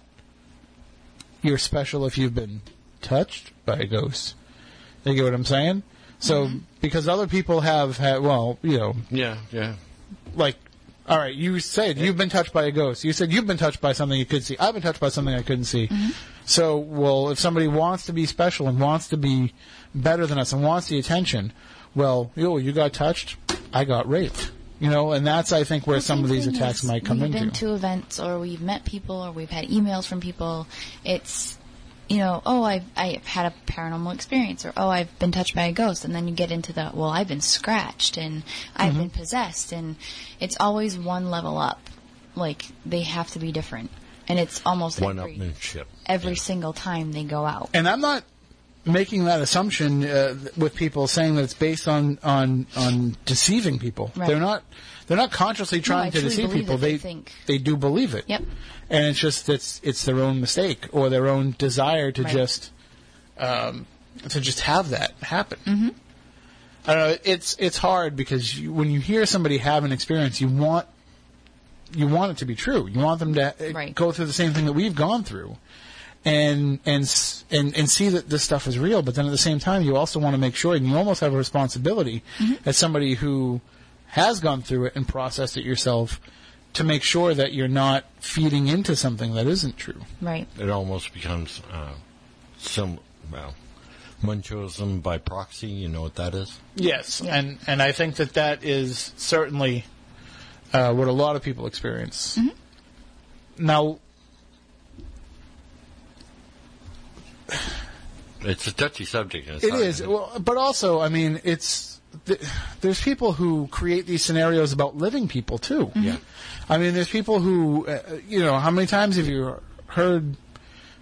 you're special if you've been touched by a ghost. You get what I'm saying? So mm-hmm. because other people have had well, you know, Yeah, yeah. like all right, you said you've been touched by a ghost. You said you've been touched by something you could see. I've been touched by something I couldn't see. Mm-hmm. So, well, if somebody wants to be special and wants to be better than us and wants the attention, well, yo, you got touched, I got raped. You know, and that's I think where some of these attacks might come we've into. been to events or we've met people or we've had emails from people. It's, you know, oh, I've, I've had a paranormal experience or oh, I've been touched by a ghost. And then you get into the, well, I've been scratched and I've Mm-hmm. been possessed. And it's always one level up. Like, they have to be different. And it's almost One every, upmanship. every Yeah. single time they go out. and I'm not making that assumption uh, with people saying that it's based on on on deceiving people. Right. They're not they're not consciously trying I to deceive people. they They think- they do believe it. Yep. And it's just it's it's their own mistake or their own desire to Right. just um, to just have that happen. Mm-hmm. I don't know. It's it's hard because you, when you hear somebody have an experience, you want you want it to be true. You want them to uh, Right. go through the same thing that we've gone through, and and and and see that this stuff is real. But then at the same time, you also want to make sure, and you almost have a responsibility Mm-hmm. as somebody who has gone through it and processed it yourself to make sure that you're not feeding into something that isn't true. Right. It almost becomes uh, some, well, Munchausen by proxy. You know what that is? Yes, Yeah. and and I think that that is certainly uh, what a lot of people experience. Now, It's a touchy subject. It's It hard is, to- well, but also, I mean, it's th- there's people who create these scenarios about living people too. Yeah. I mean, there's people who, uh, you know, how many times have you heard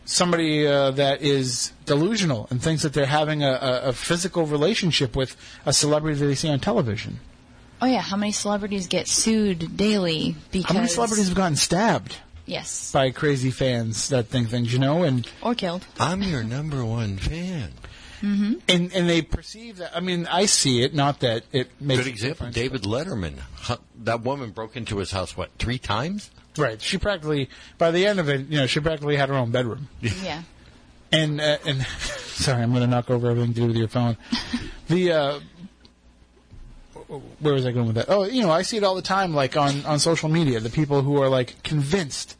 somebody uh, that is delusional and thinks that they're having a, a, a physical relationship with a celebrity that they see on television? Oh yeah, how many celebrities get sued daily because How many celebrities have gotten stabbed Yes, by crazy fans that think things, you know, and or killed. I'm your number one fan. and and they perceive that. I mean, I see it, not that it makes Good a example. difference. David Letterman. Hu- That woman broke into his house, what, three times? Right. She practically, by the end of it, you know, she practically had her own bedroom. Yeah, And uh, and sorry, I'm going to knock over everything to do with your phone. The uh, where was I going with that? Oh, you know, I see it all the time, like on on social media. The people who are like convinced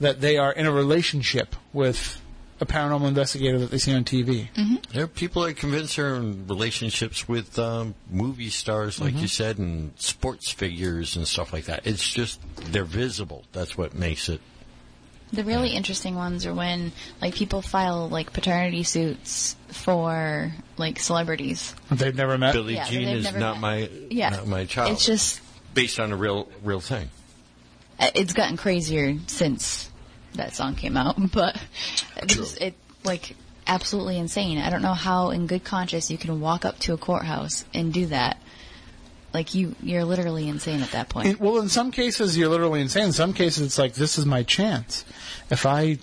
that they are in a relationship with a paranormal investigator that they see on TV. There are people that convince they're in relationships with um, movie stars, like you said, and sports figures and stuff like that. It's just, they're visible. That's what makes it. The really interesting ones are when like people file like paternity suits for like celebrities. They've never met. Billie Yeah, Jean they've is never not met. my, Yeah, not my child. It's just based on a real, real thing. uh, it's gotten crazier since that song came out, but it's just, it like absolutely insane. I don't know how, in good conscience, you can walk up to a courthouse and do that. Like you, you're literally insane at that point. In- well, in some cases, you're literally insane. In some cases, it's like this is my chance. If I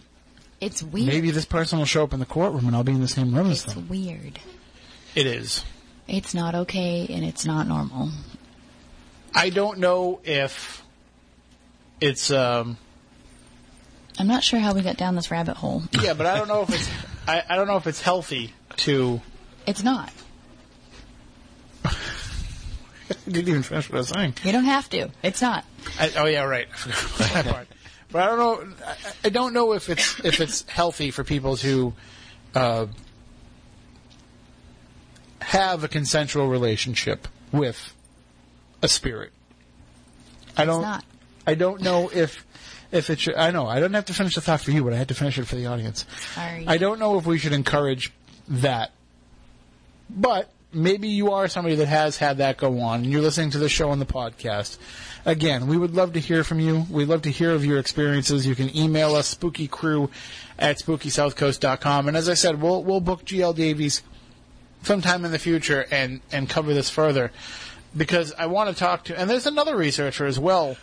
It's weird. maybe this person will show up in the courtroom and I'll be in the same room as them. it's them. weird. It is. It's not okay, and it's not normal. I don't know if it's um I'm not sure how we got down this rabbit hole. yeah, but I don't know if it's I, I don't know if it's healthy to It's not. I didn't even finish what I was saying. You don't have to. It's not. I, oh yeah, right. I forgot that part. But I don't know. I, I don't know if it's if it's healthy for people to uh, have a consensual relationship with a spirit. I don't. not. I don't know if if it should. I know. I don't have to finish the thought for you, but I had to finish it for the audience. Sorry. I don't know if we should encourage that. But maybe you are somebody that has had that go on and you're listening to the show on the podcast. Again, we would love to hear from you. We'd love to hear of your experiences. You can email us spookycrew at spookysouthcoast.com. And as I said, we'll we'll book GL Davies sometime in the future and, and cover this further. Because I want to talk to and there's another researcher as well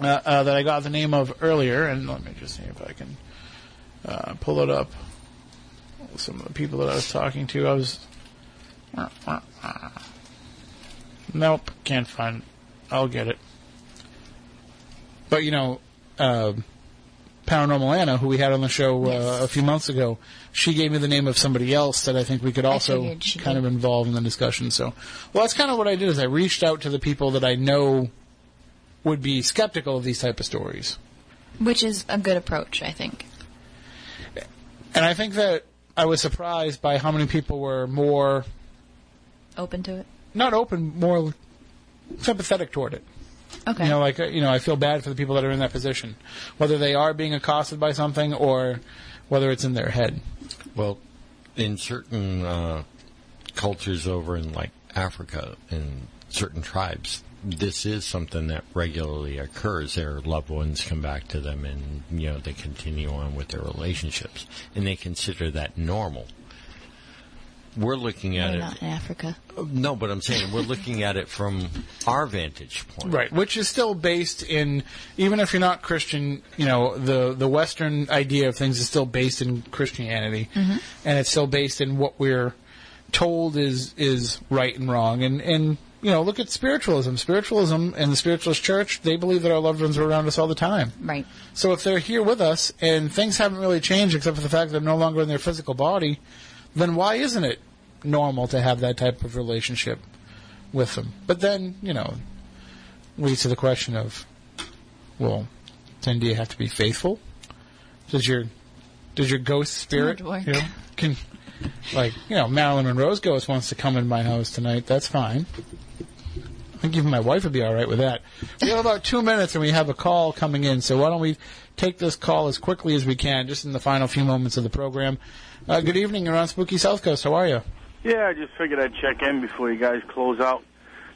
uh, uh, that I got the name of earlier, and let me just see if I can uh, pull it up. Some of the people that I was talking to, I was. Nope, can't find. I'll get it. But you know, uh, Paranormal Anna, who we had on the show uh, Yes. a few months ago, she gave me the name of somebody else that I think we could also kind did. of involve in the discussion. So, well, that's kind of what I did. Is I reached out to the people that I know would be skeptical of these type of stories. Which is a good approach, I think. And I think that I was surprised by how many people were more, Open to it. not open, more sympathetic toward it. Okay. You know, like, uh, you know, I feel bad for the people that are in that position. Whether they are being accosted by something or whether it's in their head. Well, in certain uh, cultures over in like Africa and certain tribes, this is something that regularly occurs. Their loved ones come back to them, and you know they continue on with their relationships, and they consider that normal. We're looking at no, it. not in Africa. Uh, no, but I'm saying we're looking at it from our vantage point. Right, which is still based in even if you're not Christian, you know, the the western idea of things is still based in Christianity. Mm-hmm. And it's still based in what we're told is is right and wrong. And and you know, look at spiritualism. Spiritualism and the spiritualist church, they believe that our loved ones are around us all the time. Right. So if they're here with us and things haven't really changed except for the fact that they're no longer in their physical body, then why isn't it normal to have that type of relationship with them? But then, you know, leads to the question of, well, then do you have to be faithful? Does your does your ghost spirit oh, hard you know, can like you know Marilyn Monroe's ghost wants to come in my house tonight? That's fine. I think even my wife would be all right with that. We have about two minutes and we have a call coming in, so why don't we take this call as quickly as we can, just in the final few moments of the program. Uh, good evening, you're on Spooky South Coast. How are you? Yeah, I just figured I'd check in before you guys close out.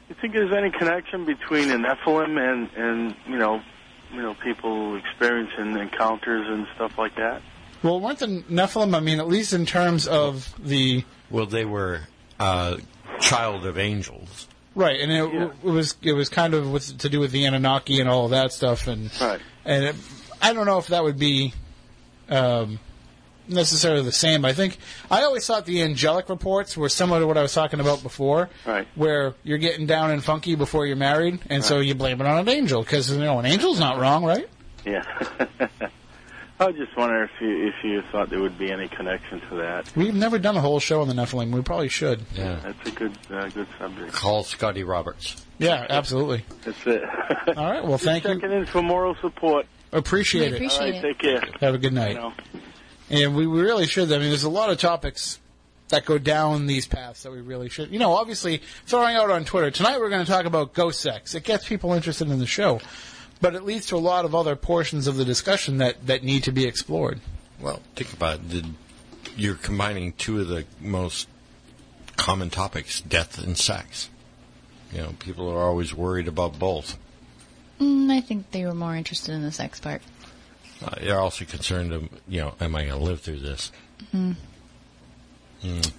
You think there's any connection between the Nephilim and and you know, you know, people experiencing encounters and stuff like that? Well, weren't the Nephilim? I mean, at least in terms of the Well, they were uh, child of angels. right, and it, Yeah. it was it was kind of with, to do with the Anunnaki and all of that stuff, and Right. and it, I don't know if that would be um, necessarily the same. I think I always thought the angelic reports were similar to what I was talking about before, Right. where you're getting down and funky before you're married, and so you blame it on an angel because you know an angel's not wrong, right? Yeah. I just wonder if you if you thought there would be any connection to that. We've never done a whole show on the Nephilim. We probably should. Yeah. That's a good uh, good subject. Call Scotty Roberts. Yeah, absolutely. That's it. All right. Well, thank Checking you. Checking in for moral support. Appreciate We it. appreciate All right, it. take care. Have a good night. And we we really should. I mean, there's a lot of topics that go down these paths that we really should. You know, obviously, throwing out on Twitter tonight, we're going to talk about ghost sex. It gets people interested in the show, but it leads to a lot of other portions of the discussion that that need to be explored. Well, think about it. The, you're combining two of the most common topics, death and sex. You know, people are always worried about both. Mm, I think they were more interested in the sex part. Uh, they're also concerned, of, you know, am I going to live through this?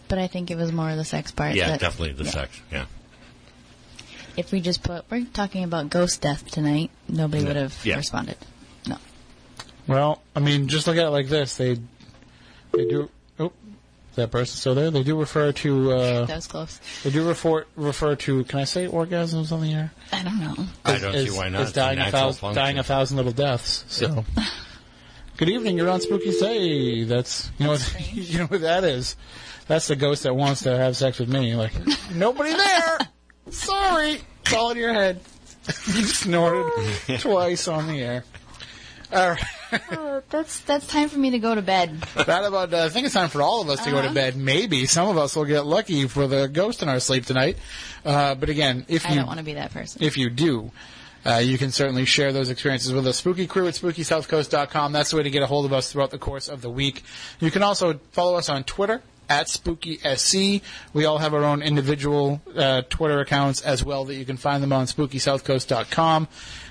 But I think it was more of the sex part. Yeah, that- definitely the yeah. sex. Yeah. If we just put, we're talking about ghost death tonight, nobody Yeah. would have Yeah. responded. No. Well, I mean, just look at it like this: they they do. Oh, is that person still there? They do refer to. Uh, That was close. they do refer refer to. Can I say orgasms on the air? I don't know. I don't see why not. As It's a dying a, thousand, function. dying a thousand little deaths. So, good evening. You're on Spooky Say. That's you know what, you know what that is. That's the ghost that wants to have sex with me. Like nobody there. Sorry, it's all in your head. you snorted twice on the air. All right. Uh, that's that's time for me to go to bed. That about. Uh, I think it's time for all of us to go to Uh-huh. bed. Maybe some of us will get lucky for the ghost in our sleep tonight. Uh, but again, if I you don't want to be that person. if you do, uh, you can certainly share those experiences with us. Spooky Crew at SpookySouthCoast.com. That's the way to get a hold of us throughout the course of the week. You can also follow us on Twitter at SpookySC. We all have our own individual uh, Twitter accounts as well that you can find them on SpookySouthCoast.com.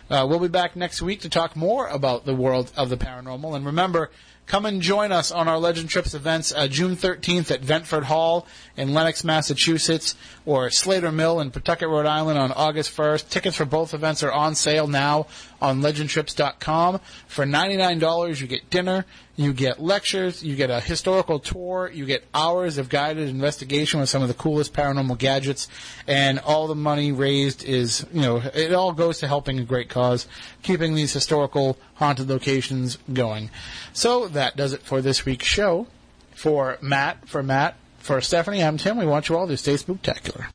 Uh, we'll be back next week to talk more about the world of the paranormal. And remember, come and join us on our Legend Trips events uh, June 13th at Ventfort Hall in Lenox, Massachusetts, or Slater Mill in Pawtucket, Rhode Island on August 1st. Tickets for both events are on sale now on legendtrips.com. For $99, you get dinner, you get lectures, you get a historical tour, you get hours of guided investigation with some of the coolest paranormal gadgets, and all the money raised is, you know, it all goes to helping a great cause, keeping these historical haunted locations going. So that does it for this week's show. For Matt, for Matt, for Stephanie, I'm Tim. We want you all to stay spooktacular.